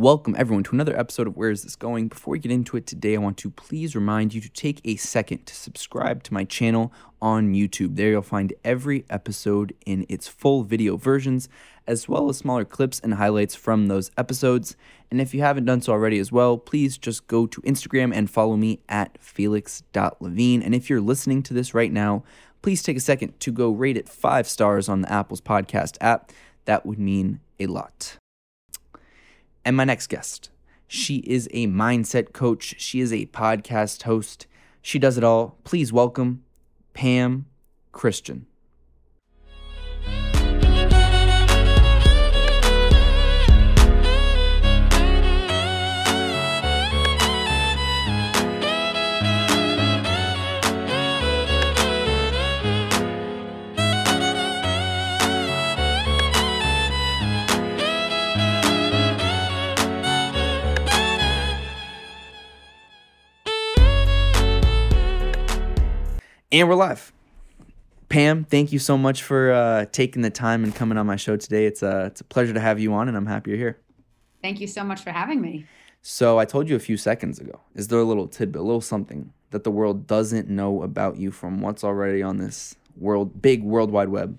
Welcome, everyone, to another episode of Where Is This Going? Before we get into it today, I want to please remind you to take a second to subscribe to my channel on YouTube. There you'll find every episode in its full video versions, as well as smaller clips and highlights from those episodes. And if you haven't done so already as well, please just go to Instagram and follow me at felix.levine. And if you're listening to this right now, please take a second to go rate it five stars on the Apple's podcast app. That would mean a lot. And my next guest, she is a mindset coach, she is a podcast host, she does it all. Please welcome Pam Christian. And we're live. Pam, thank you so much for uh, taking the time and coming on my show today. It's a, it's a pleasure to have you on, and I'm happy you're here. Thank you so much for having me. So, I told you a few seconds ago. Is there a little tidbit, a little something that the world doesn't know about you from what's already on this world, big world wide web?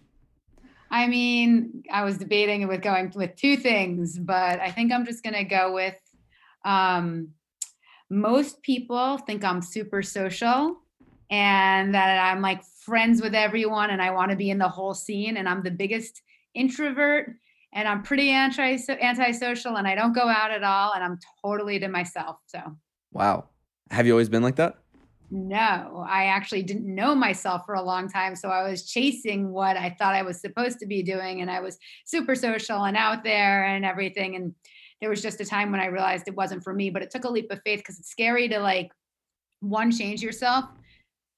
I mean, I was debating with going with two things, but I think I'm just going to go with um, most people think I'm super social and that I'm like friends with everyone and I want to be in the whole scene and I'm the biggest introvert and I'm pretty anti antisocial and I don't go out at all and I'm totally to myself. So Wow. Have you always been like that? No, I actually didn't know myself for a long time. So I was chasing what I thought I was supposed to be doing. And I was super social and out there and everything. And there was just a time when I realized it wasn't for me, but it took a leap of faith because it's scary to like, one, change yourself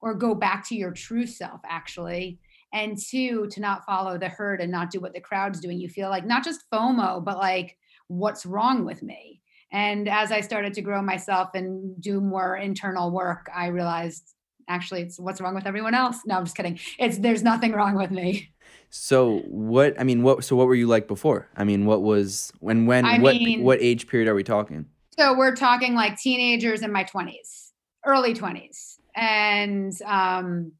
or go back to your true self actually. And two to not follow the herd and not do what the crowd's doing. You feel like not just fomo but like what's wrong with me? And as i started to grow myself and do more internal work i realized actually it's what's wrong with everyone else. No i'm just kidding. It's there's nothing wrong with me. So what i mean what so what were you like before? I mean what was when when I what mean, what age period are we talking? So we're talking like teenagers in my 20s early 20s and um,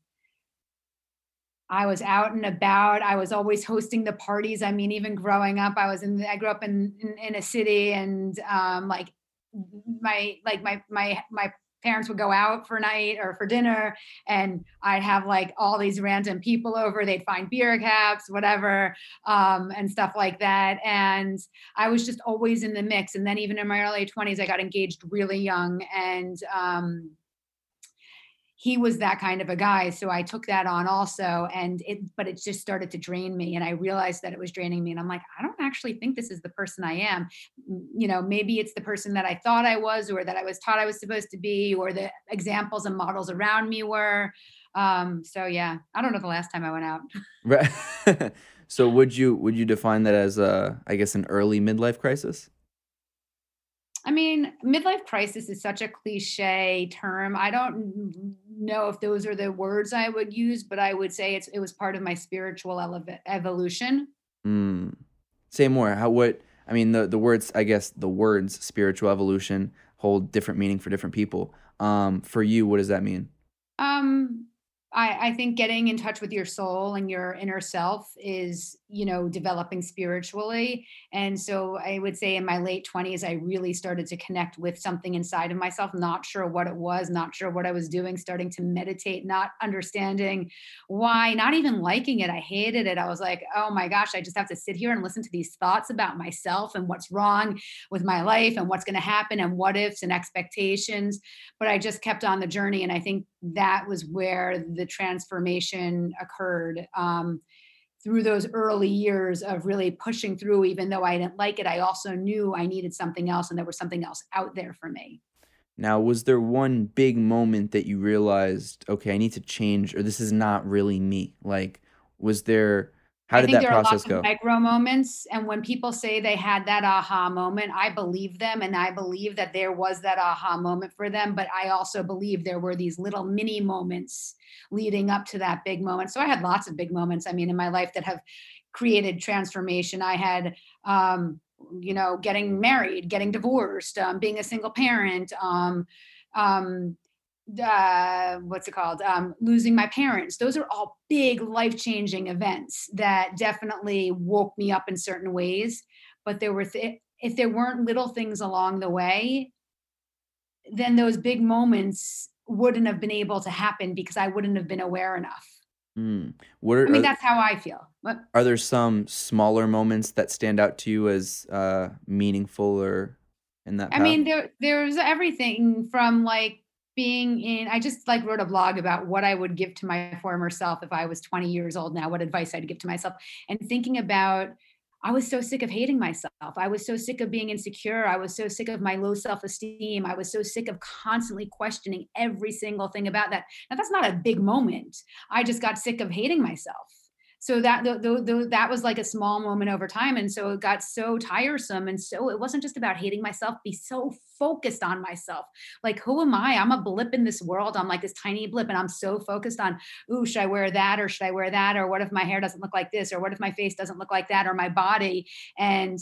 I was out and about. I was always hosting the parties. I mean, even growing up, I was in. I grew up in in, in a city, and um, like my like my my my parents would go out for night or for dinner and i'd have like all these random people over they'd find beer caps whatever um, and stuff like that and i was just always in the mix and then even in my early 20s i got engaged really young and um, he was that kind of a guy so i took that on also and it but it just started to drain me and i realized that it was draining me and i'm like i don't actually think this is the person i am. You know maybe it's the person that i thought i was or that i was taught i was supposed to be or the examples and models around me were. Um so yeah i don't know the last time i went out. Right. So would you would you define that as a i guess an early midlife crisis I mean, midlife crisis is such a cliche term. I don't know if those are the words I would use, but I would say it's it was part of my spiritual ele- evolution. Mm. Say more. How what? I mean, the the words. I guess the words spiritual evolution hold different meaning for different people. Um, for you, what does that mean? Um, I, I think getting in touch with your soul and your inner self is, you know, developing spiritually. And so I would say in my late 20s, I really started to connect with something inside of myself, not sure what it was, not sure what I was doing, starting to meditate, not understanding why, not even liking it. I hated it. I was like, oh my gosh, I just have to sit here and listen to these thoughts about myself and what's wrong with my life and what's going to happen and what ifs and expectations. But I just kept on the journey. And I think that was where the transformation occurred um, through those early years of really pushing through even though i didn't like it i also knew i needed something else and there was something else out there for me. Now was there one big moment that you realized okay i need to change or this is not really me like was there how did that process go? Of micro moments, and when people say they had that aha moment, I believe them, and I believe that there was that aha moment for them. But I also believe there were these little mini moments leading up to that big moment. So I had lots of big moments. I mean, in my life that have created transformation. I had um, you know, getting married, getting divorced, um, being a single parent, um, um, uh, what's it called? Um, losing my parents. Those are all big life changing events that definitely woke me up in certain ways. But there were, th- if there weren't little things along the way, then those big moments wouldn't have been able to happen because I wouldn't have been aware enough. Mm. What are, I mean, that's how I feel. What? are there some smaller moments that stand out to you as uh, meaningful or in that? I path? mean, there there's everything from like being in. I just like wrote a blog about what I would give to my former self if I was 20 years old now. What advice I'd give to myself, and thinking about. I was so sick of hating myself. I was so sick of being insecure. I was so sick of my low self esteem. I was so sick of constantly questioning every single thing about that. Now, that's not a big moment. I just got sick of hating myself so that that was like a small moment over time and so it got so tiresome and so it wasn't just about hating myself be so focused on myself. Like who am i? I'm a blip in this world. I'm like this tiny blip and i'm so focused on ooh should i wear that or should i wear that? Or what if my hair doesn't look like this? Or what if my face doesn't look like that or my body? And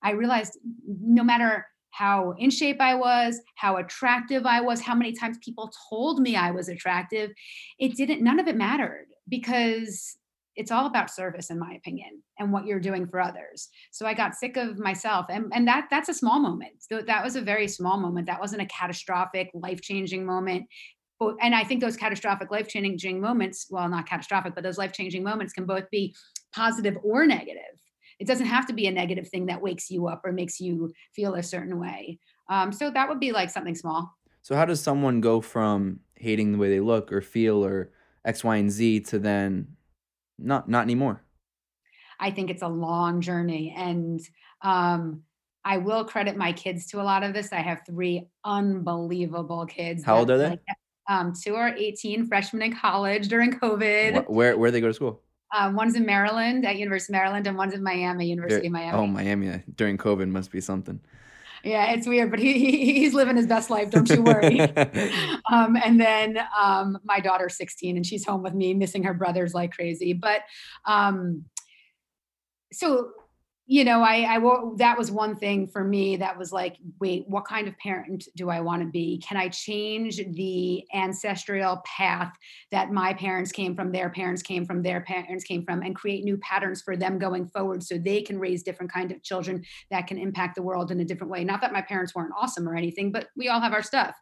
i realized no matter how in shape I was, how attractive I was, how many times people told me I was attractive, it didn't, none of it mattered because it's all about service in my opinion and what you're doing for others. So i got sick of myself and, and that that's a small moment. So that was a very small moment. That wasn't a catastrophic life-changing moment. But, and i think those catastrophic life-changing moments well not catastrophic but those life-changing moments can both be positive or negative. It doesn't have to be a negative thing that wakes you up or makes you feel a certain way. Um, so that would be like something small. So how does someone go from hating the way they look or feel or X, Y, and Z to then not not anymore. I think it's a long journey, and um, I will credit my kids to a lot of this. I have three unbelievable kids. How old are they? Like, um, two are 18, freshmen in college during COVID. Where where they go to school? Um, one's in Maryland at University of Maryland, and one's in Miami, University They're, of Miami. Oh, Miami during COVID must be something. Yeah, it's weird, but he, he he's living his best life. Don't you worry. um, and then um, my daughter's 16, and she's home with me, missing her brothers like crazy. But um, so you know, I, I that was one thing for me that was like, wait, what kind of parent do I want to be? Can I change the ancestral path that my parents came from, their parents came from, their parents came from, and create new patterns for them going forward so they can raise different kind of children that can impact the world in a different way? Not that my parents weren't awesome or anything, but we all have our stuff.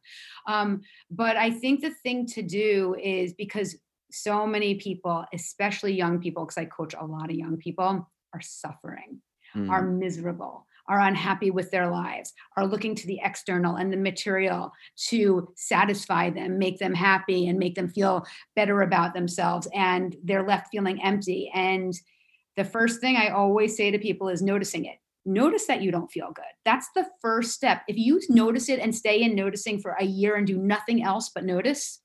Um, but I think the thing to do is because so many people, especially young people, because I coach a lot of young people, are suffering mm. are miserable, are unhappy with their lives, are looking to the external and the material to satisfy them, make them happy, and make them feel better about themselves. And they're left feeling empty. And the first thing I always say to people is noticing it. Notice that you don't feel good. That's the first step. If you notice it and stay in noticing for a year and do nothing else but notice,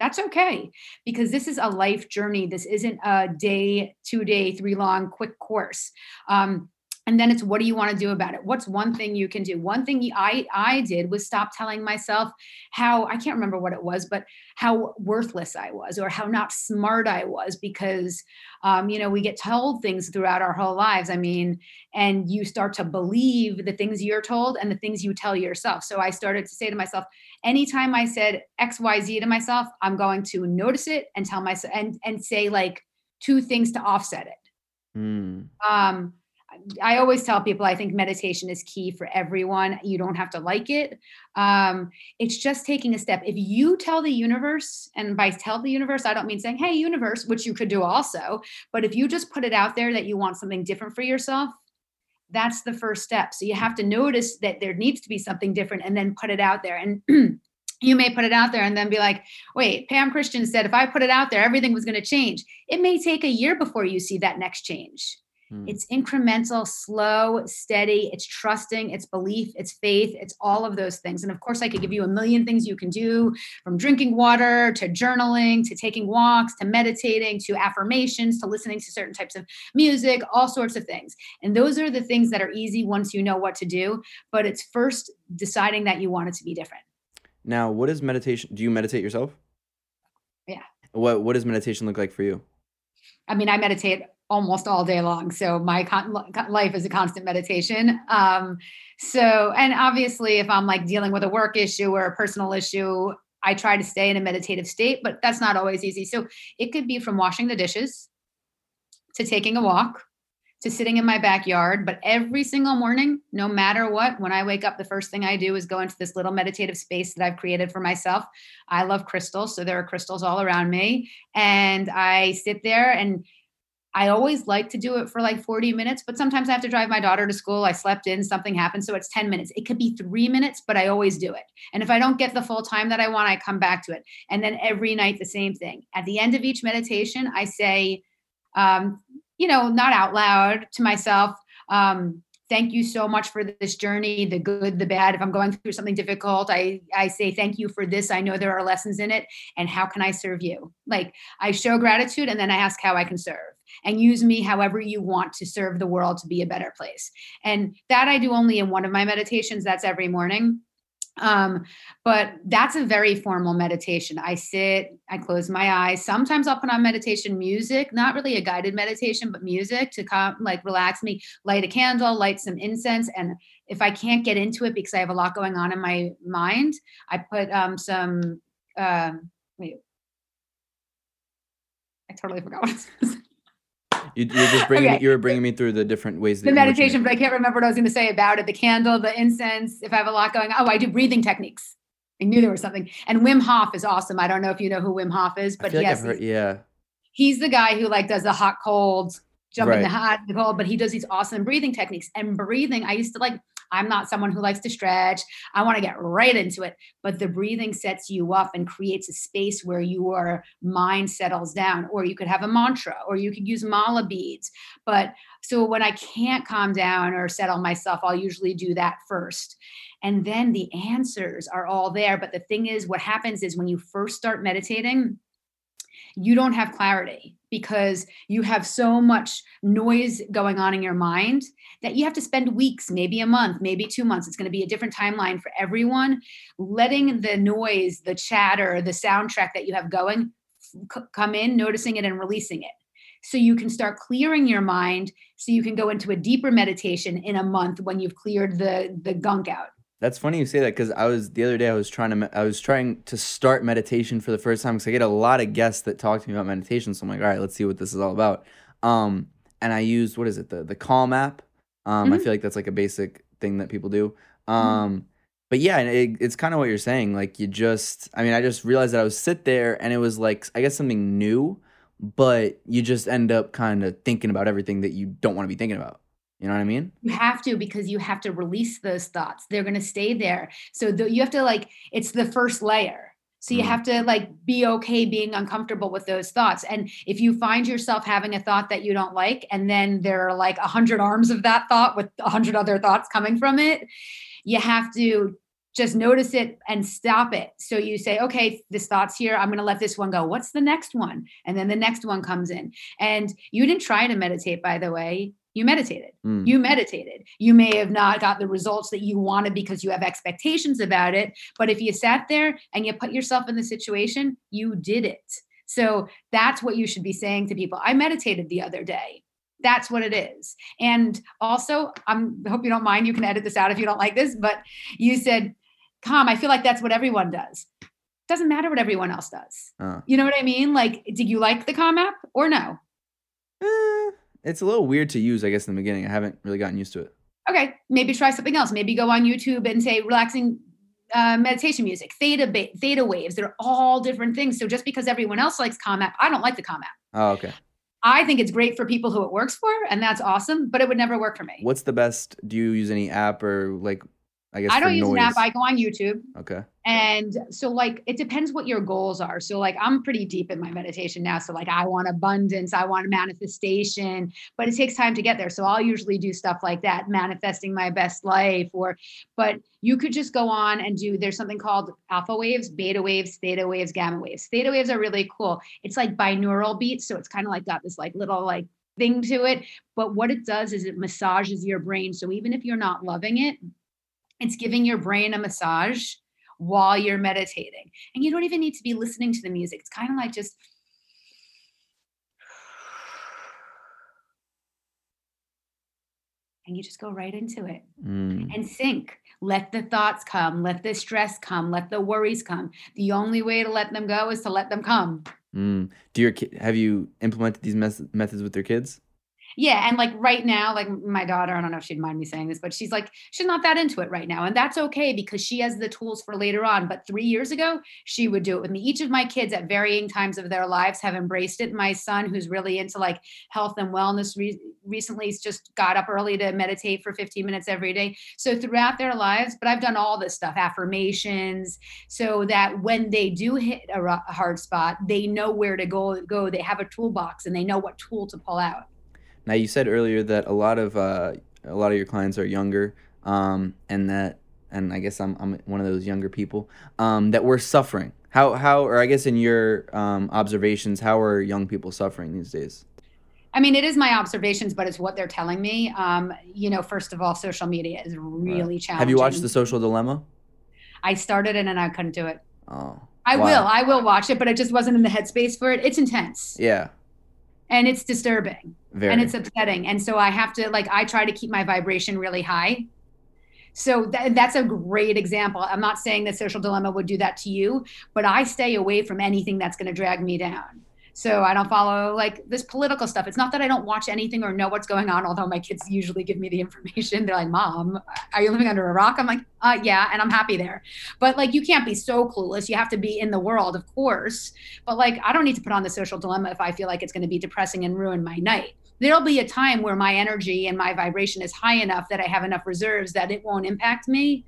that's okay because this is a life journey. This isn't a day, two day, three long quick course. Um, and then it's what do you want to do about it? What's one thing you can do? One thing i i did was stop telling myself how i can't remember what it was but how worthless i was or how not smart i was because um, you know we get told things throughout our whole lives i mean and you start to believe the things you're told and the things you tell yourself. So i started to say to myself anytime i said xyz to myself i'm going to notice it and tell myself and and say like two things to offset it. Mm. um I always tell people I think meditation is key for everyone. You don't have to like it. Um, it's just taking a step. If you tell the universe, and by tell the universe, I don't mean saying, hey, universe, which you could do also, but if you just put it out there that you want something different for yourself, that's the first step. So you have to notice that there needs to be something different and then put it out there. And you may put it out there and then be like, wait, Pam Christian said if I put it out there, everything was going to change. It may take a year before you see that next change. Hmm. It's incremental, slow, steady. It's trusting, it's belief, it's faith, it's all of those things. And of course, I could give you a million things you can do from drinking water to journaling to taking walks to meditating to affirmations to listening to certain types of music, all sorts of things. And those are the things that are easy once you know what to do. But it's first deciding that you want it to be different. Now, what is meditation? Do you meditate yourself? Yeah. What What does meditation look like for you? I mean, I meditate almost all day long. So my con- life is a constant meditation. Um, so, and obviously, if I'm like dealing with a work issue or a personal issue, I try to stay in a meditative state, but that's not always easy. So it could be from washing the dishes to taking a walk to sitting in my backyard. But every single morning, no matter what, when I wake up, the first thing I do is go into this little meditative space that I've created for myself. I love crystals. So there are crystals all around me. And I sit there and I always like to do it for like 40 minutes, but sometimes I have to drive my daughter to school. I slept in, something happened. So it's 10 minutes. It could be three minutes, but I always do it. And if I don't get the full time that I want, I come back to it. And then every night, the same thing. At the end of each meditation, I say, um, you know, not out loud to myself, um, thank you so much for this journey the good the bad if i'm going through something difficult i i say thank you for this i know there are lessons in it and how can i serve you like i show gratitude and then i ask how i can serve and use me however you want to serve the world to be a better place. And that I do only in one of my meditations. That's every morning. Um, but that's a very formal meditation. I sit, I close my eyes. Sometimes I'll put on meditation music, not really a guided meditation, but music to come like relax me, light a candle, light some incense. And if I can't get into it because I have a lot going on in my mind, I put um, some, uh, wait, I totally forgot what I was going to say. You, you're just bringing okay. me, you were bringing me through the different ways. The meditation, but I can't remember what I was going to say about it. The candle, the incense. If I have a lot going, oh, I do breathing techniques. I knew there was something. And Wim Hof is awesome. I don't know if you know who Wim Hof is, but like yes, heard, yeah, he's the guy who like does the hot cold, jump right. in the hot, the cold. But he does these awesome breathing techniques. And breathing, I used to like I'm not someone who likes to stretch. I want to get right into it. But the breathing sets you up and creates a space where your mind settles down. Or you could have a mantra, or you could use mala beads. But so when I can't calm down or settle myself, I'll usually do that first. And then the answers are all there. But the thing is, what happens is when you first start meditating, you don't have clarity because you have so much noise going on in your mind that you have to spend weeks, maybe a month, maybe two months. It's going to be a different timeline for everyone. Letting the noise, the chatter, the soundtrack that you have going c- come in, noticing it and releasing it. So you can start clearing your mind so you can go into a deeper meditation in a month when you've cleared the the gunk out. That's funny you say that because I was the other day I was trying to I was trying to start meditation for the first time because I get a lot of guests that talk to me about meditation. So I'm like, all right, let's see what this is all about. Um, and I used what is it the the Calm app. Um, mm-hmm. I feel like that's like a basic thing that people do. Mm-hmm. Um, mm-hmm. but yeah, it, it's kind of what you're saying. Like you just, I mean, I just realized that I was sit there and it was like I guess something new, but you just end up kind of thinking about everything that you don't want to be thinking about. You know what I mean? You have to because you have to release those thoughts. They're going to stay there. So the, you have to like it's the first layer. So you mm. have to like be okay being uncomfortable with those thoughts. And if you find yourself having a thought that you don't like, and then there are like a hundred arms of that thought with a hundred other thoughts coming from it, you have to just notice it and stop it. So you say, okay, this thought's here. I'm going to let this one go. What's the next one? And then the next one comes in. And you didn't try to meditate, by the way you meditated. Mm. you meditated. You may have not got the results that you wanted because you have expectations about it but if you sat there and you put yourself in the situation you did it. So that's what you should be saying to people. I meditated the other day. That's what it is. And also i'm I hope you don't mind. You can edit this out if you don't like this but you said calm i feel like that's what everyone does. Doesn't matter what everyone else does. Uh. you know what i mean? Like did you like the calm app or no? Eh it's a little weird to use, I guess, in the beginning. I haven't really gotten used to it. Okay, maybe try something else. Maybe go on YouTube and say relaxing uh, meditation music, theta ba- theta waves. They're all different things. So just because everyone else likes Calm app, I don't like the Calm app. Oh, okay. I think it's great for people who it works for, and that's awesome. But it would never work for me. What's the best? Do you use any app or like? I guess I don't use noise? an app. I go on YouTube. Okay. And so, like, it depends what your goals are. So, like, I'm pretty deep in my meditation now. So, like, I want abundance, I want manifestation, but it takes time to get there. So, I'll usually do stuff like that, manifesting my best life. Or, but you could just go on and do, there's something called alpha waves, beta waves, theta waves, gamma waves. Theta waves are really cool. It's like binaural beats. So, it's kind of like got this like little, like, thing to it. But what it does is it massages your brain. So, even if you're not loving it, it's giving your brain a massage while you're meditating. And you don't even need to be listening to the music. It's kind of like just and you just go right into it Mm. and sink. Let the thoughts come, let the stress come, let the worries come. The only way to let them go is to let them come. Mm. Do your have you implemented these mes- methods with your kids? Yeah, and like right now, like my daughter, I don't know if she'd mind me saying this, but she's like, she's not that into it right now. And that's okay because she has the tools for later on. But three years ago, she would do it with me. Each of my kids at varying times of their lives have embraced it. My son, who's really into like health and wellness, re- recently just got up early to meditate for 15 minutes every day. So throughout their lives, but I've done all this stuff, affirmations, so that when they do hit a, a hard spot, they know where to go. Go. They have a toolbox and they know what tool to pull out. Now you said earlier that a lot of uh, a lot of your clients are younger, um, and that and I guess I'm I'm one of those younger people um, that we're suffering. How how or I guess in your um, observations, how are young people suffering these days? I mean, it is my observations, but it's what they're telling me. Um, you know, first of all, social media is really challenging. Have you watched The Social Dilemma? I started it and I couldn't do it. Oh, I Why? will. I will watch it, but I just wasn't in the headspace for it. It's intense yeah, and it's disturbing very. and it's upsetting. And so I have to like I try to keep my vibration really high. So that, that's a great example. I'm not saying that social dilemma would do that to you, but I stay away from anything that's going to drag me down. So I don't follow like this political stuff. It's not that I don't watch anything or know what's going on, although my kids usually give me the information. They're like, "Mom, are you living under a rock?" I'm like, "Uh, yeah," and I'm happy there. But like, you can't be so clueless. You have to be in the world, of course. But like, I don't need to put on the social dilemma if I feel like it's going to be depressing and ruin my night. There'll be a time where my energy and my vibration is high enough that I have enough reserves that it won't impact me.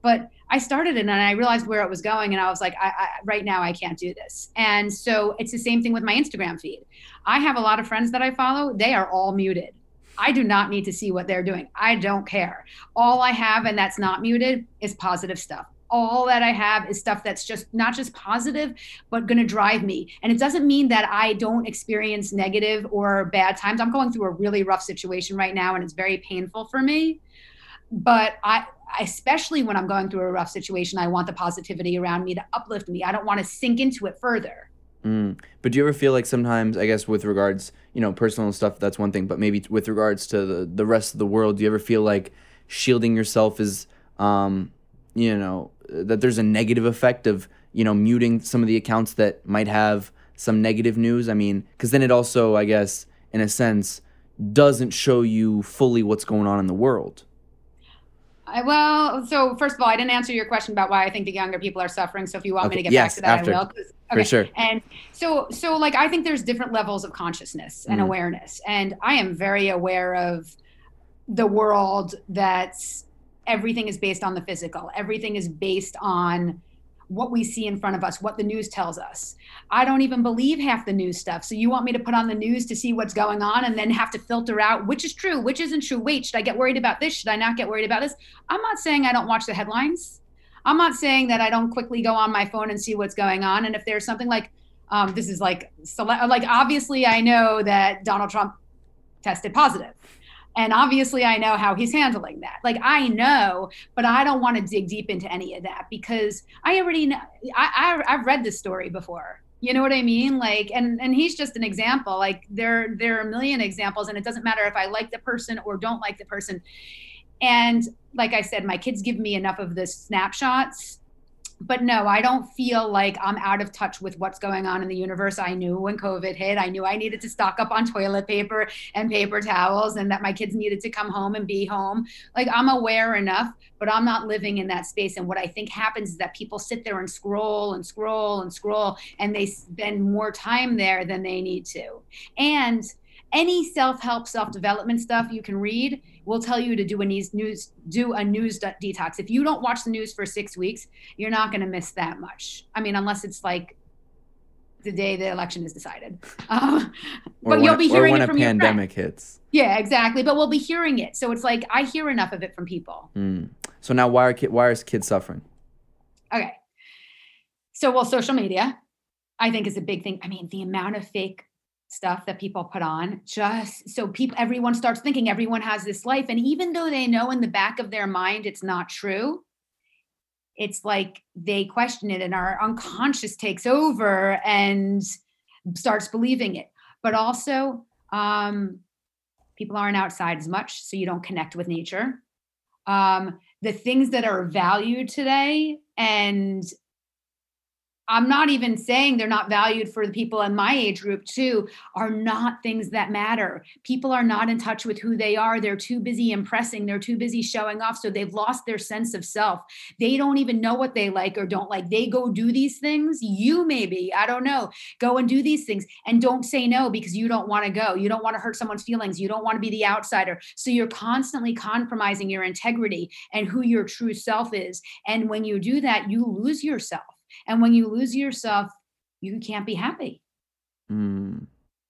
But I started it and I realized where it was going, and I was like, I, I, right now I can't do this. And so it's the same thing with my Instagram feed. I have a lot of friends that I follow; they are all muted. I do not need to see what they're doing. I don't care. All I have, and that's not muted, is positive stuff. All that I have is stuff that's just not just positive, but going to drive me. And it doesn't mean that I don't experience negative or bad times. I'm going through a really rough situation right now, and it's very painful for me. But I, especially when I'm going through a rough situation, I want the positivity around me to uplift me. I don't want to sink into it further. Mm. But do you ever feel like sometimes, I guess, with regards, you know, personal stuff, that's one thing, but maybe with regards to the, the rest of the world, do you ever feel like shielding yourself is, um, you know, that there's a negative effect of, you know, muting some of the accounts that might have some negative news? I mean, because then it also, I guess, in a sense, doesn't show you fully what's going on in the world. I, well, so first of all, I didn't answer your question about why I think the younger people are suffering. So if you want Okay, me to get yes, back to that, after. I will. 'cause- For sure. And so, so like I think there's different levels of consciousness and Mhm. awareness, and I am very aware of the world that's everything is based on the physical. Everything is based on what we see in front of us, what the news tells us. I don't even believe half the news stuff. So you want me to put on the news to see what's going on and then have to filter out which is true, which isn't true. Wait, should I get worried about this? Should I not get worried about this? I'm not saying I don't watch the headlines. I'm not saying that I don't quickly go on my phone and see what's going on. And if there's something like, um, this is like, like obviously I know that Donald Trump tested positive. And obviously, I know how he's handling that. Like, I know, but I don't want to dig deep into any of that because I already know. I, I, I've read this story before. You know what I mean? Like, and and he's just an example. Like, there there are a million examples, and it doesn't matter if I like the person or don't like the person. And like I said, my kids give me enough of the snapshots but no, I don't feel like I'm out of touch with what's going on in the universe. I knew when COVID hit, I knew I needed to stock up on toilet paper and paper towels and that my kids needed to come home and be home. Like I'm aware enough, but I'm not living in that space. And what I think happens is that people sit there and scroll and scroll and scroll and they spend more time there than they need to. And any self-help self-development stuff you can read will tell you to do a news news do a news de- detox if you don't watch the news for six weeks you're not going to miss that much i mean unless it's like the day the election is decided um, but when, you'll be hearing it a from your friends. pandemic hits. yeah exactly but we'll be hearing it so it's like i hear enough of it from people Mm. So now, why are ki- why are kids suffering? okay so well social media i think is a big thing i mean the amount of fake stuff that people put on just so people everyone starts thinking everyone has this life and even though they know in the back of their mind it's not true it's like they question it and our unconscious takes over and starts believing it but also um People aren't outside as much, so you don't connect with nature. Um, the things that are valued today and I'm not even saying they're not valued for the people in my age group too, are not things that matter. People are not in touch with who they are. They're too busy impressing, they're too busy showing off. So they've lost their sense of self. They don't even know what they like or don't like. They go do these things. You maybe, I don't know, go and do these things and don't say no because you don't want to go. You don't want to hurt someone's feelings. You don't want to be the outsider. So you're constantly compromising your integrity and who your true self is. And when you do that, you lose yourself and when you lose yourself, you can't be happy. Mm.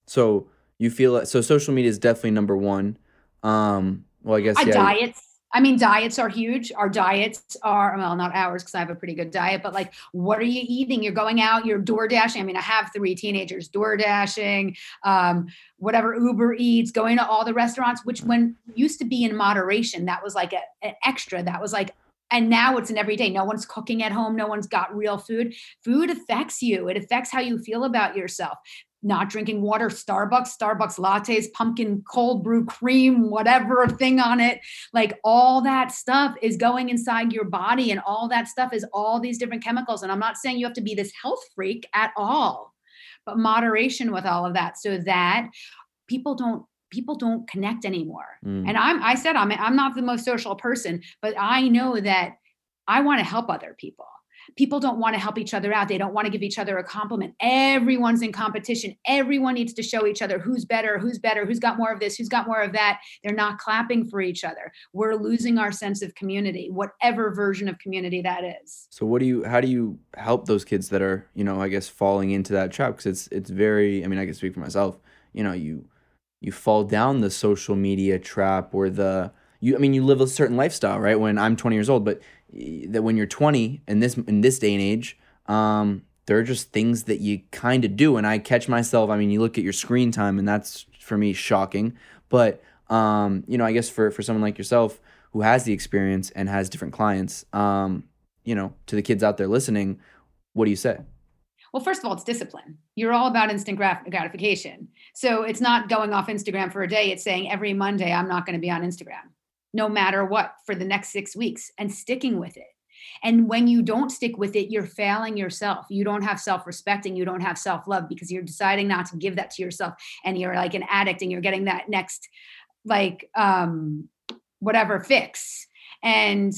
So you feel like, so social media is definitely number one. Um, well, I guess yeah. diets. I mean, diets are huge. Our diets are, well, not ours because I have a pretty good diet, but like, what are you eating? You're going out, you're door dashing. I mean, I have three teenagers door dashing, um, whatever Uber Eats, going to all the restaurants, which when used to be in moderation, that was like a, an extra. That was like and now it's an everyday no one's cooking at home no one's got real food. Food affects you. It affects how you feel about yourself. Not drinking water starbucks starbucks lattes pumpkin cold brew cream whatever thing on it. Like all that stuff is going inside your body and all that stuff is all these different chemicals. And i'm not saying you have to be this health freak at all but moderation with all of that so that people don't people don't connect anymore. Mm. And I'm I said I'm I'm not the most social person, but I know that I want to help other people. People don't want to help each other out. They don't want to give each other a compliment. Everyone's in competition. Everyone needs to show each other who's better, who's better, who's got more of this, who's got more of that. They're not clapping for each other. We're losing our sense of community, whatever version of community that is. So what do you how do you help those kids that are, you know, I guess falling into that trap cuz it's it's very I mean, I can speak for myself. You know, you you fall down the social media trap or the you I mean you live a certain lifestyle, right? When I'm 20 years old, but that when you're 20 in this in this day and age, um, there are just things that you kind of do and I catch myself, I mean, you look at your screen time and that's for me shocking, but um, you know, I guess for for someone like yourself who has the experience and has different clients, um, you know, to the kids out there listening, what do you say? Well, first of all, it's discipline. You're all about instant gratification. So it's not going off Instagram for a day. It's saying every Monday, I'm not going to be on Instagram, no matter what, for the next six weeks and sticking with it. And when you don't stick with it, you're failing yourself. You don't have self respect and you don't have self love because you're deciding not to give that to yourself. And you're like an addict and you're getting that next, like, um, whatever fix. And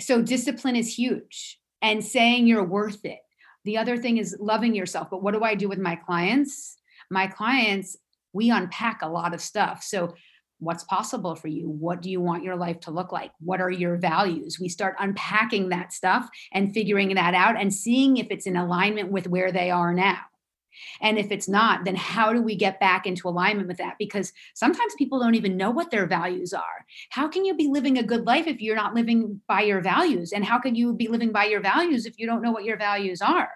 so discipline is huge and saying you're worth it the other thing is loving yourself. But what do I do with my clients? My clients, we unpack a lot of stuff. So, what's possible for you? What do you want your life to look like? What are your values? We start unpacking that stuff and figuring that out and seeing if it's in alignment with where they are now. And if it's not, then how do we get back into alignment with that? Because sometimes people don't even know what their values are. How can you be living a good life if you're not living by your values? And how can you be living by your values if you don't know what your values are?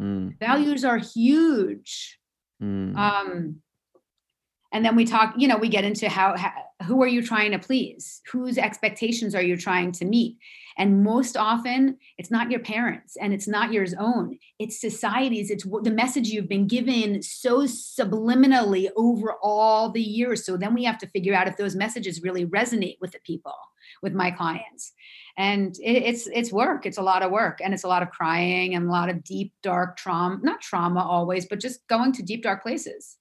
Mm. Values are huge. Mm. Um, and then we talk you know we get into how, how, who are you trying to please whose expectations are you trying to meet and most often it's not your parents and it's not yours own. It's society's it's the message you've been given so subliminally over all the years. So then we have to figure out if those messages really resonate with the people with my clients. And it, it's it's work. It's a lot of work and it's a lot of crying and a lot of deep dark trauma not trauma always but just going to deep dark places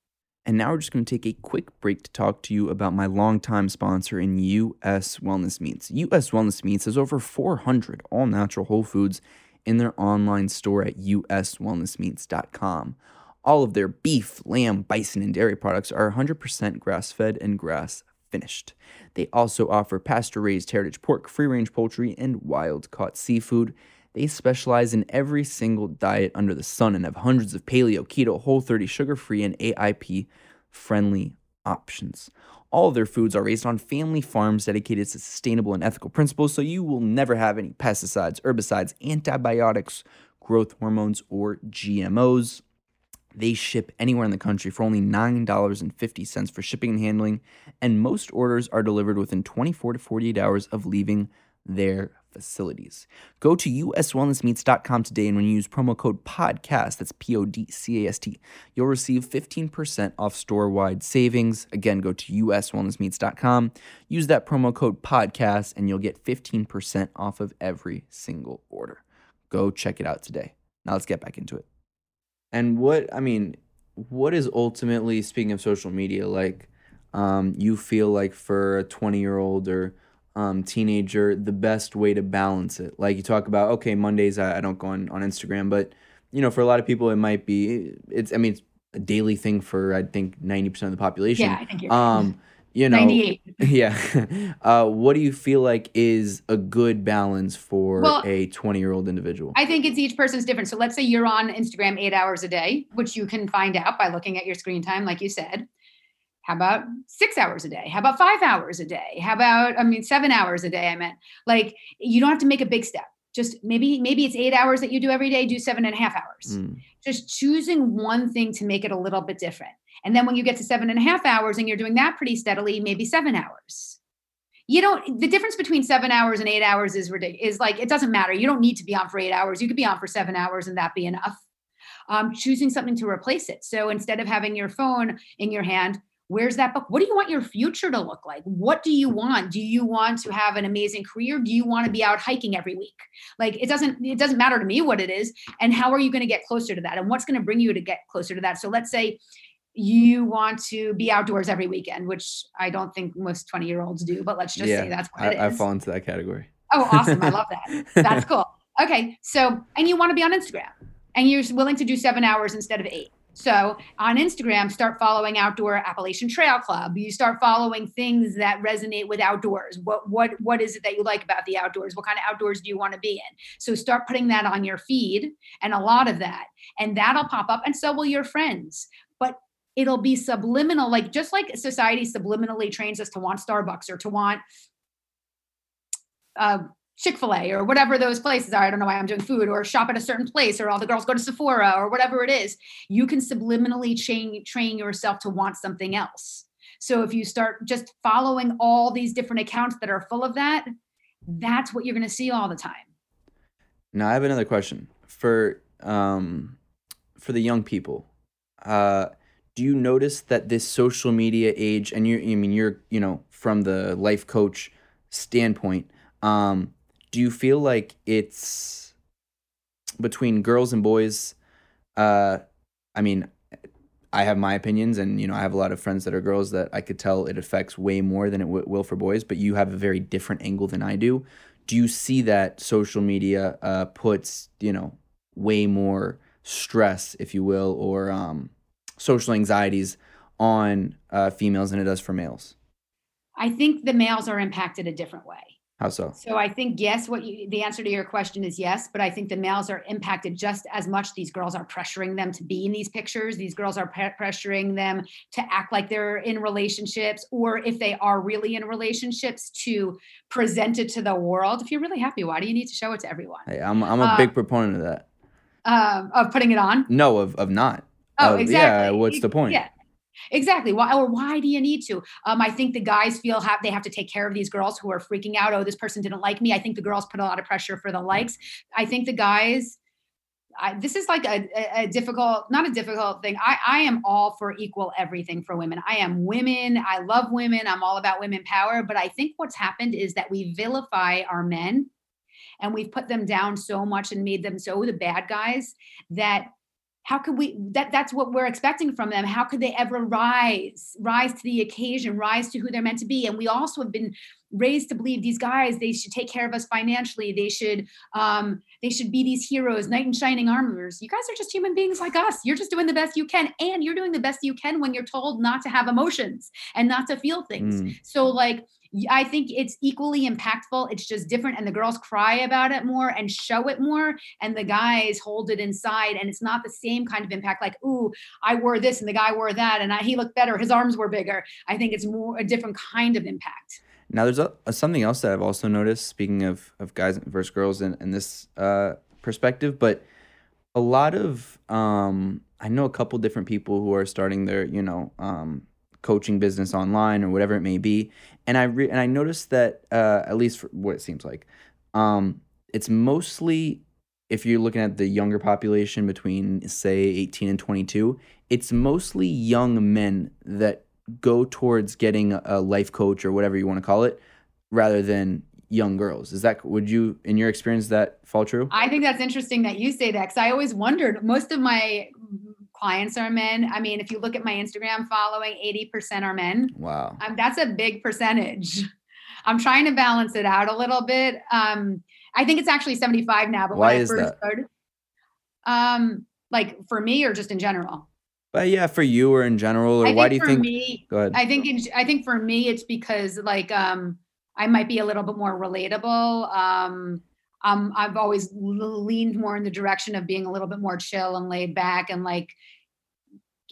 and now we're just going to take a quick break to talk to you about my longtime sponsor in US Wellness Meats. US Wellness Meats has over 400 all natural whole foods in their online store at uswellnessmeats.com. All of their beef, lamb, bison, and dairy products are 100% grass fed and grass finished. They also offer pasture raised heritage pork, free range poultry, and wild caught seafood. They specialize in every single diet under the sun and have hundreds of paleo, keto, whole 30, sugar free, and AIP friendly options. All of their foods are raised on family farms dedicated to sustainable and ethical principles, so you will never have any pesticides, herbicides, antibiotics, growth hormones, or GMOs. They ship anywhere in the country for only $9.50 for shipping and handling, and most orders are delivered within 24 to 48 hours of leaving their facilities. Go to uswellnessmeats.com today and when you use promo code PODCAST, that's P O D C A S T, you'll receive 15% off store wide savings. Again, go to uswellnessmeats.com, use that promo code PODCAST, and you'll get 15% off of every single order. Go check it out today. Now let's get back into it. And what, I mean, what is ultimately, speaking of social media, like um, you feel like for a 20 year old or um, teenager, the best way to balance it? Like you talk about, okay, Mondays I, I don't go on, on Instagram, but you know, for a lot of people, it might be, it's, I mean, it's a daily thing for, I think, 90% of the population. Yeah, I think you're right. Um, you know, 98. yeah. Uh, what do you feel like is a good balance for Well, a 20 year old individual? I think it's each person's different. So let's say you're on Instagram eight hours a day, which you can find out by looking at your screen time, like you said. How about six hours a day? How about five hours a day? How about, I mean, seven hours a day? I meant like you don't have to make a big step. Just maybe, maybe it's eight hours that you do every day, do seven and a half hours. Mm. Just choosing one thing to make it a little bit different. And then when you get to seven and a half hours and you're doing that pretty steadily, maybe seven hours. You don't, the difference between seven hours and eight hours is ridiculous. Is like, it doesn't matter. You don't need to be on for eight hours. You could be on for seven hours and that be enough. Um, choosing something to replace it. So instead of having your phone in your hand, where's that book? What do you want your future to look like? What do you want? Do you want to have an amazing career? Do you want to be out hiking every week? Like it doesn't, it doesn't matter to me what it is. And how are you going to get closer to that? And what's going to bring you to get closer to that? So let's say you want to be outdoors every weekend, which I don't think most 20 year olds do, but let's just say that's what it I, I fall into that category. Oh, awesome. I love that. That's cool. Okay. So, and you want to be on Instagram and you're willing to do seven hours instead of eight. So on Instagram, start following Outdoor Appalachian Trail Club. You start following things that resonate with outdoors. What what what is it that you like about the outdoors? What kind of outdoors do you want to be in? So start putting that on your feed and a lot of that. And that'll pop up and so will your friends. But it'll be subliminal, like just like society subliminally trains us to want Starbucks or to want uh, Chick fil A or whatever those places are. I don't know why I'm doing food or shop at a certain place or all the girls go to Sephora or whatever it is. You can subliminally train, train yourself to want something else. So if you start just following all these different accounts that are full of that, that's what you're going to see all the time. Now I have another question for um for the young people. Uh, do you notice that this social media age, and you, I mean, you're you know from the life coach standpoint, um, do you feel like it's between girls and boys? Uh, I mean, I have my opinions, and you know, I have a lot of friends that are girls that I could tell it affects way more than it w- will for boys. But you have a very different angle than I do. Do you see that social media uh, puts you know way more stress, if you will, or um, social anxieties on uh, females than it does for males? I think the males are impacted a different way. How so? So I think yes, what you the answer to your question is yes, but I think the males are impacted just as much. These girls are pressuring them to be in these pictures. These girls are pre- pressuring them to act like they're in relationships, or if they are really in relationships, to present it to the world. If you're really happy, why do you need to show it to everyone? Hey, I'm I'm a Uh, big proponent of that. Um, of putting it on. No, of of not. Oh, Of- exactly. Yeah, what's the point? Yeah. Exactly. Why or why do you need to? Um, I think the guys feel have they have to take care of these girls who are freaking out. Oh, this person didn't like me. I think the girls put a lot of pressure for the likes. I think the guys. I, this is like a, a, a difficult, not a difficult thing. I, I am all for equal everything for women. I am women. I love women. I'm all about women power. But I think what's happened is that we vilify our men and we've put them down so much and made them so the bad guys that how could we that that's what we're expecting from them. How could they ever rise rise to the occasion rise to who they're meant to be? And we also have been raised to believe these guys they should take care of us financially. They should um they should be these heroes knight in shining armors. You guys are just human beings like us. You're just doing the best you can and you're doing the best you can when you're told not to have emotions and not to feel things. Mm. so like I think it's equally impactful. It's just different. And the girls cry about it more and show it more. And the guys hold it inside. And it's not the same kind of impact like, ooh, I wore this and the guy wore that and I, he looked better. His arms were bigger. I think it's more a different kind of impact. Now, there's a, something else that I've also noticed. Speaking of of guys versus girls in, in this uh, perspective, but a lot of um, I know a couple different people who are starting their you know um, coaching business online or whatever it may be, and I re- and I noticed that uh, at least for what it seems like, Um, it's mostly if you're looking at the younger population between say 18 and 22, it's mostly young men that go towards getting a life coach or whatever you want to call it rather than young girls. Is that would you in your experience that fall true? I think that's interesting that you say that cuz I always wondered most of my clients are men. I mean, if you look at my Instagram following, 80% are men. Wow. Um, that's a big percentage. I'm trying to balance it out a little bit. Um, I think it's actually 75 now, but Why is first that? started, um, like for me or just in general? But yeah, for you or in general, or I why do you for think? me, go ahead. I think in, I think for me it's because like um I might be a little bit more relatable. Um um I've always leaned more in the direction of being a little bit more chill and laid back and like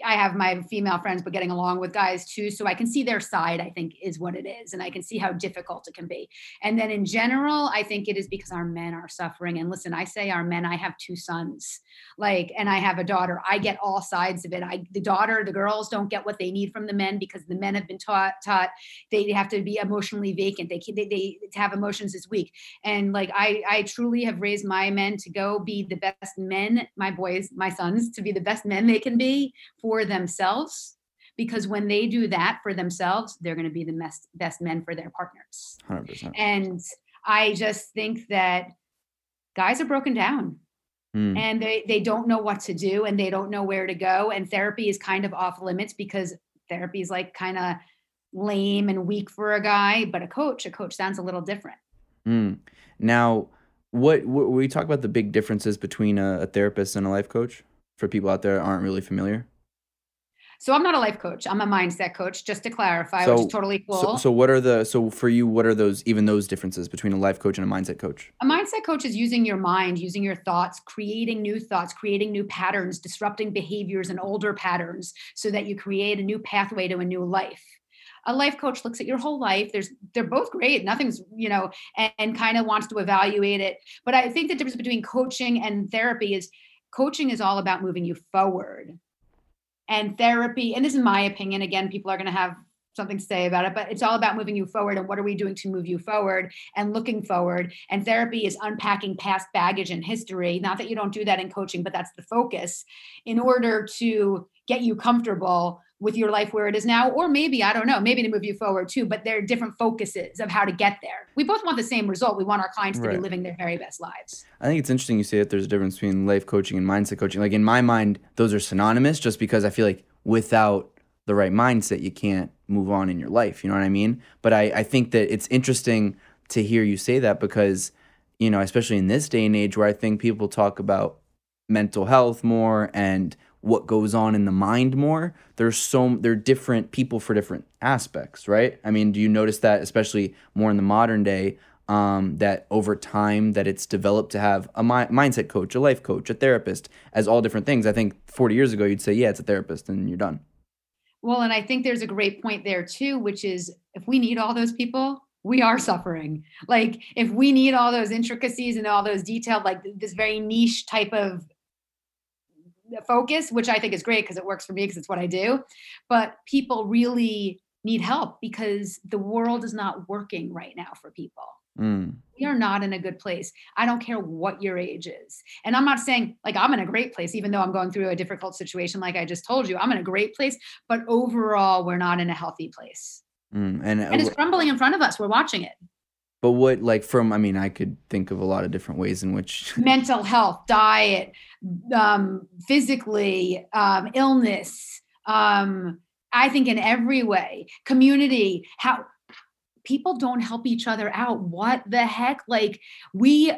I have my female friends, but getting along with guys too. So I can see their side, I think, is what it is. And I can see how difficult it can be. And then in general, I think it is because our men are suffering. And listen, I say our men, I have two sons, like, and I have a daughter. I get all sides of it. I, the daughter, the girls don't get what they need from the men because the men have been taught, taught they have to be emotionally vacant. They, they, they have emotions is weak. And like, I, I truly have raised my men to go be the best men, my boys, my sons, to be the best men they can be for themselves because when they do that for themselves they're going to be the best best men for their partners 100%. and i just think that guys are broken down Hmm. and they they don't know what to do and they don't know where to go and therapy is kind of off limits because therapy is like kind of lame and weak for a guy but a coach a coach sounds a little different Mm. Now, what, what we talk about the big differences between a, a therapist and a life coach for people out there that aren't really familiar. So i'm not a life coach i'm a mindset coach just to clarify So- which is totally cool So, so what are the so for you? What are those even those differences between a life coach and a mindset coach? A mindset coach is using your mind, using your thoughts, creating new thoughts, creating new patterns, disrupting behaviors and older patterns so that you create a new pathway to a new life. A life coach looks at your whole life. There's they're both great. Nothing's, you know, and, and kind of wants to evaluate it. But I think the difference between coaching and therapy is coaching is all about moving you forward. And therapy, and this is my opinion, again, people are going to have something to say about it, but it's all about moving you forward and what are we doing to move you forward and looking forward. And therapy is unpacking past baggage and history. Not that you don't do that in coaching, but that's the focus in order to get you comfortable with your life where it is now, or maybe, I don't know, maybe to move you forward too, but there are different focuses of how to get there. We both want the same result. We want our clients to be living their very best lives. I think it's interesting you say that there's a difference between life coaching and mindset coaching. Like in my mind, those are synonymous just because I feel like without the right mindset, you can't move on in your life. You know what I mean? But I, I think that it's interesting to hear you say that because, you know, especially in this day and age where I think people talk about mental health more and what goes on in the mind more. There's so they're different people for different aspects right? I mean do you notice that especially more in the modern day um, that over time that it's developed to have a mi- mindset coach a life coach a therapist as all different things? I think 40 years ago you'd say yeah it's a therapist and you're done. Well, and I think there's a great point there too, which is if we need all those people, we are suffering. Like if we need all those intricacies and all those detailed, like this very niche type of focus, which I think is great because it works for me because it's what I do. But people really need help because the world is not working right now for people Mm, we are not in a good place. I don't care what your age is. And I'm not saying like I'm in a great place, even though I'm going through a difficult situation, like I just told you. I'm in a great place, but overall, we're not in a healthy place. mm. and, And it's crumbling in front of us. We're watching it. But what like from i mean i could think of a lot of different ways in which Mental health, diet, um, physically, um, illness. Um, I think in every way, community, how people don't help each other out. What the heck? Like we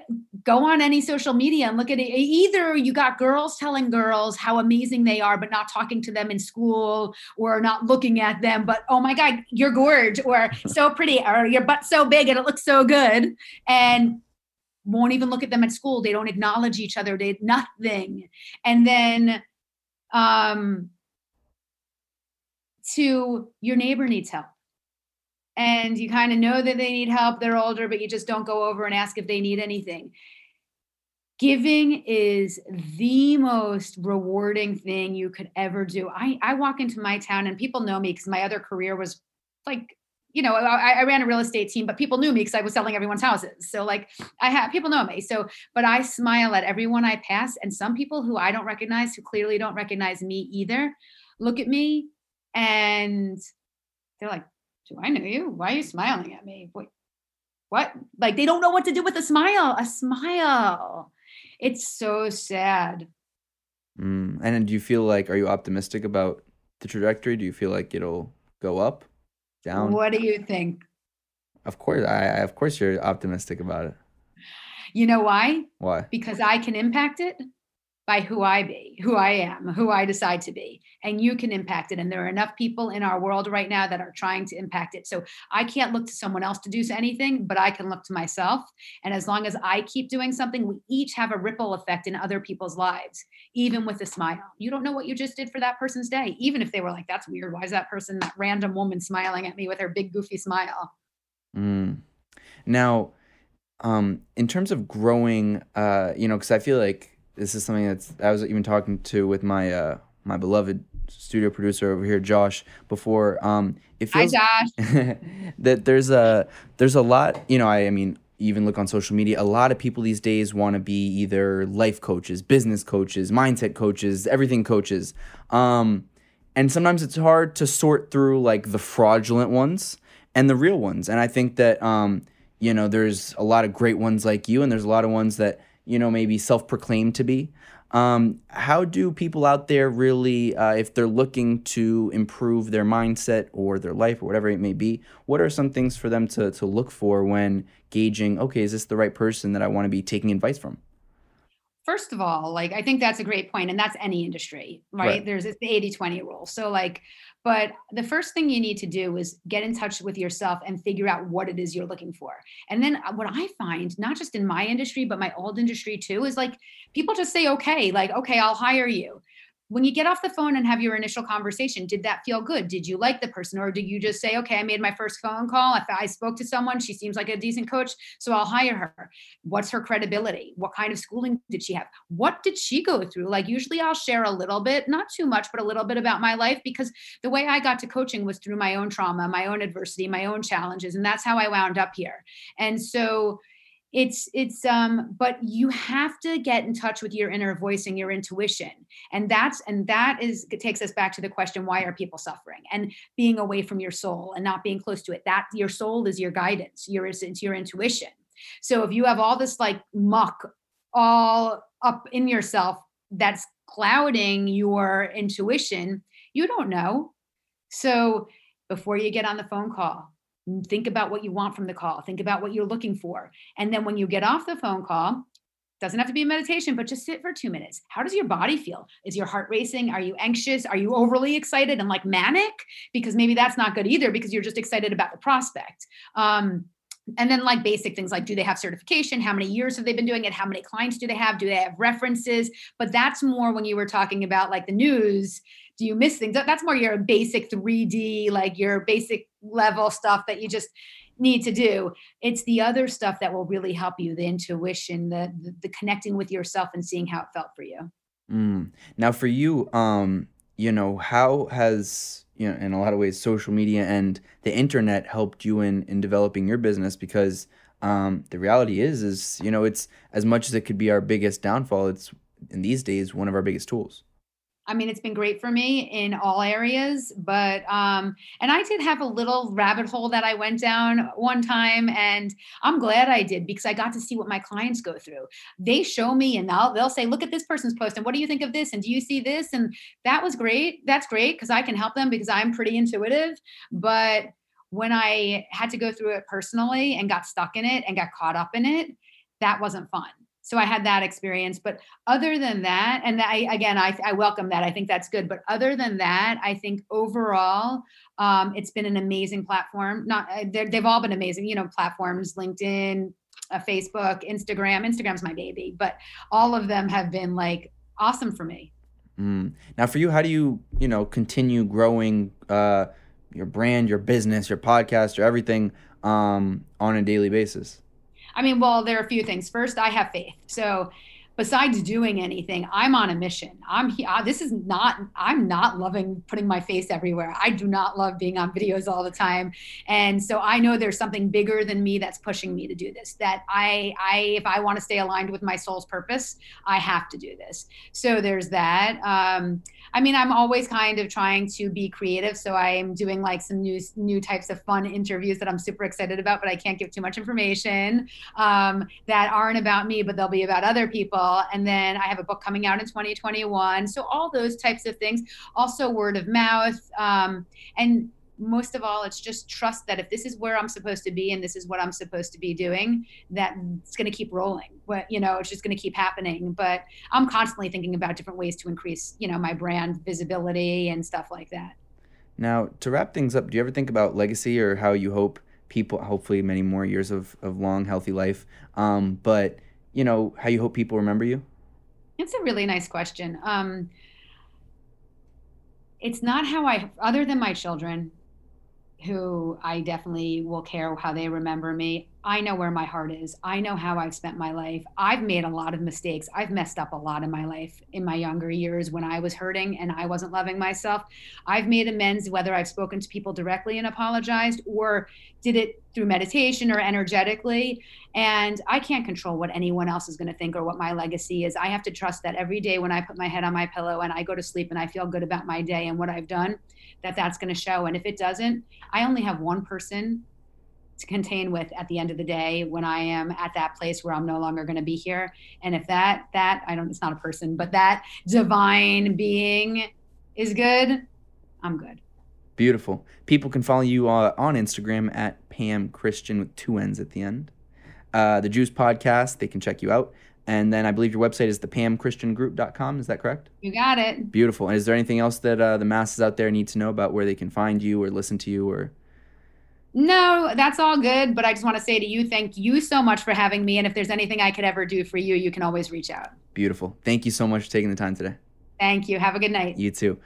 go on any social media and look at it. Either you got girls telling girls how amazing they are, but not talking to them in school or not looking at them, but oh my God, you're gorge or so pretty or your butt's so big and it looks so good. And won't even look at them at school. They don't acknowledge each other. They nothing. And then um to your neighbor needs help and you kind of know that they need help they're older but you just don't go over and ask if they need anything giving is the most rewarding thing you could ever do i i walk into my town and people know me because my other career was like you know, I, I, ran a real estate team, but people knew me because I was selling everyone's houses. So like I have people know me. So, but I smile at everyone I pass. And some people who I don't recognize, who clearly don't recognize me either, look at me and they're like, do I know you? Why are you smiling at me? Wait, what? Like they don't know what to do with a smile, a smile. It's so sad. Mm. And do you feel like, are you optimistic about the trajectory? Do you feel like it'll go up? down. What do you think? Of course, I, I of course you're optimistic about it. You know why? Why? Because I can impact it by who I be, who I am, who I decide to be. And you can impact it. And there are enough people in our world right now that are trying to impact it. So I can't look to someone else to do anything, but I can look to myself. And as long as I keep doing something, we each have a ripple effect in other people's lives, even with a smile. You don't know what you just did for that person's day, even if they were like, that's weird. Why is that person, that random woman smiling at me with her big goofy smile? Mm. Now, um, in terms of growing, uh, you know, because I feel like this is something that's I was even talking to with my uh, my beloved studio producer over here, Josh, before. Um, it feels Hi, Josh. that there's a there's a lot. You know, I, I mean, even look on social media. A lot of people these days want to be either life coaches, business coaches, mindset coaches, everything coaches. Um, and sometimes it's hard to sort through like the fraudulent ones and the real ones. And I think that um, you know, there's a lot of great ones like you, and there's a lot of ones that you know, maybe self proclaimed to be. Um, how do people out there really, uh, if they're looking to improve their mindset or their life or whatever it may be, what are some things for them to, to look for when gauging, okay, is this the right person that I want to be taking advice from? First of all, like I think that's a great point, and that's any industry, right? right. There's the 80 20 rule. So, like, but the first thing you need to do is get in touch with yourself and figure out what it is you're looking for. And then uh, what I find, not just in my industry, but my old industry too, is like people just say, okay, like, okay, I'll hire you when you get off the phone and have your initial conversation, did that feel good? Did you like the person? Or did you just say, okay, I made my first phone call. If I spoke to someone, she seems like a decent coach, so I'll hire her. What's her credibility? What kind of schooling did she have? What did she go through? Like, usually I'll share a little bit, not too much, but a little bit about my life because the way I got to coaching was through my own trauma, my own adversity, my own challenges. And that's how I wound up here. And so, it's it's um but you have to get in touch with your inner voice and your intuition. And that's and that is it takes us back to the question why are people suffering? And being away from your soul and not being close to it. That your soul is your guidance your it's your intuition. So if you have all this like muck all up in yourself that's clouding your intuition you don't know. So before you get on the phone call think about what you want from the call think about what you're looking for. And then when you get off the phone call doesn't have to be a meditation but just sit for two minutes. How does your body feel? Is your heart racing? Are you anxious? Are you overly excited and like manic? Because maybe that's not good either because you're just excited about the prospect. Um, and then like basic things like do they have certification? How many years have they been doing it? How many clients do they have? Do they have references? But that's more when you were talking about like the news do you miss things? That's more your basic 3d like your basic level stuff that you just need to do. It's the other stuff that will really help you the intuition the the, the connecting with yourself and seeing how it felt for you. Mm. now for you um you know how has you know in a lot of ways social media and the internet helped you in in developing your business? Because um the reality is is you know it's as much as it could be our biggest downfall it's in these days one of our biggest tools I mean, it's been great for me in all areas, but um, and I did have a little rabbit hole that I went down one time, and I'm glad I did because I got to see what my clients go through. They show me, and they'll they'll say, "Look at this person's post, and what do you think of this? And do you see this?" And that was great. That's great because I can help them because I'm pretty intuitive. But when I had to go through it personally and got stuck in it and got caught up in it, that wasn't fun so i had that experience but other than that and i again I, I welcome that i think that's good but other than that i think overall um, it's been an amazing platform not uh, they've all been amazing you know platforms linkedin uh, facebook instagram instagram's my baby but all of them have been like awesome for me mm. now for you how do you you know continue growing uh, your brand your business your podcast or everything um, on a daily basis I mean, well, there are a few things. First, I have faith. So besides doing anything i'm on a mission. I'm here this is not i'm not loving putting my face everywhere. I do not love being on videos all the time. And so i know there's something bigger than me that's pushing me to do this that i i if i want to stay aligned with my soul's purpose i have to do this. So there's that. Um, i mean i'm always kind of trying to be creative so i am doing like some new new types of fun interviews that i'm super excited about but i can't give too much information um, that aren't about me but they'll be about other people and then I have a book coming out in 2021. So all those types of things. Also word of mouth. Um, and most of all, it's just trust that if this is where I'm supposed to be and this is what I'm supposed to be doing, that it's going to keep rolling. But you know, it's just going to keep happening. But I'm constantly thinking about different ways to increase, you know, my brand visibility and stuff like that. Now, to wrap things up, do you ever think about legacy or how you hope people, hopefully, many more years of, of long, healthy life, um, but you know, how you hope people remember you? It's a really nice question. Um, it's not how I, other than my children, who I definitely will care how they remember me. I know where my heart is. I know how I've spent my life. I've made a lot of mistakes. I've messed up a lot in my life in my younger years when I was hurting and I wasn't loving myself. I've made amends, whether I've spoken to people directly and apologized or did it through meditation or energetically. And I can't control what anyone else is going to think or what my legacy is. I have to trust that every day when I put my head on my pillow and I go to sleep and I feel good about my day and what I've done, that that's going to show. And if it doesn't, I only have one person to contain with at the end of the day when I am at that place where I'm no longer going to be here. And if that, that, I don't, it's not a person, but that divine being is good, I'm good. Beautiful. People can follow you uh, on Instagram at Pam Christian with two N's at the end. Uh, the Juice Podcast, they can check you out. And then I believe your website is the pamchristiangroup.com. Is that correct? You got it. Beautiful. And is there anything else that uh, the masses out there need to know about where they can find you or listen to you or? No, that's all good. But I just want to say to you, thank you so much for having me. And if there's anything I could ever do for you, you can always reach out. Beautiful. Thank you so much for taking the time today. Thank you. Have a good night. You too.